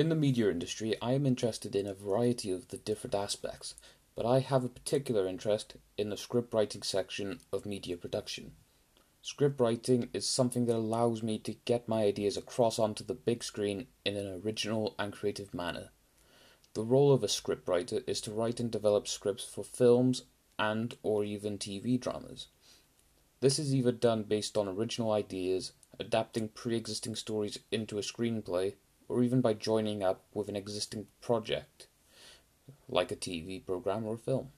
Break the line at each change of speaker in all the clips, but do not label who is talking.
In the media industry, I am interested in a variety of the different aspects, but I have a particular interest in the script writing section of media production. Script writing is something that allows me to get my ideas across onto the big screen in an original and creative manner. The role of a scriptwriter is to write and develop scripts for films and or even TV dramas. This is either done based on original ideas, adapting pre-existing stories into a screenplay, or even by joining up with an existing project, like a TV program or a film.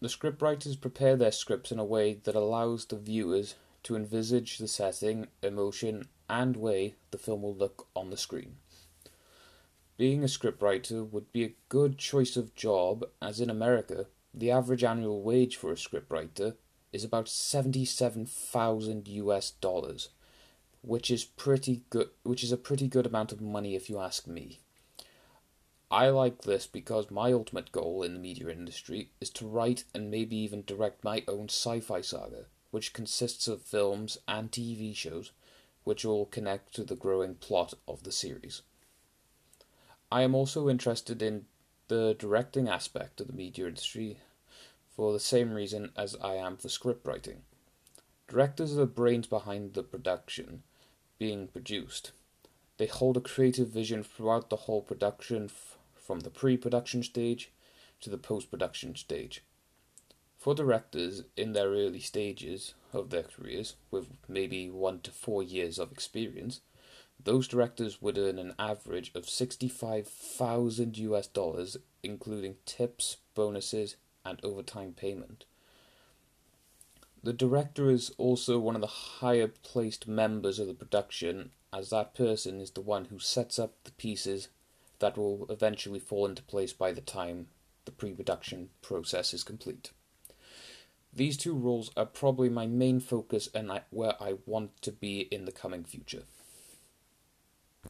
The scriptwriters prepare their scripts in a way that allows the viewers to envisage the setting, emotion, and way the film will look on the screen. Being a scriptwriter would be a good choice of job, as in America, the average annual wage for a scriptwriter is about 77,000 US dollars, which is pretty good which is a pretty good amount of money if you ask me. I like this because my ultimate goal in the media industry is to write and maybe even direct my own sci-fi saga, which consists of films and TV shows which all connect to the growing plot of the series. I am also interested in the directing aspect of the media industry for the same reason as I am for script writing. Directors are the brains behind the production being produced. They hold a creative vision throughout the whole production, f- from the pre production stage to the post production stage. For directors in their early stages of their careers, with maybe one to four years of experience, those directors would earn an average of 65,000 US dollars, including tips, bonuses, and overtime payment. The director is also one of the higher placed members of the production, as that person is the one who sets up the pieces that will eventually fall into place by the time the pre production process is complete. These two roles are probably my main focus and where I want to be in the coming future.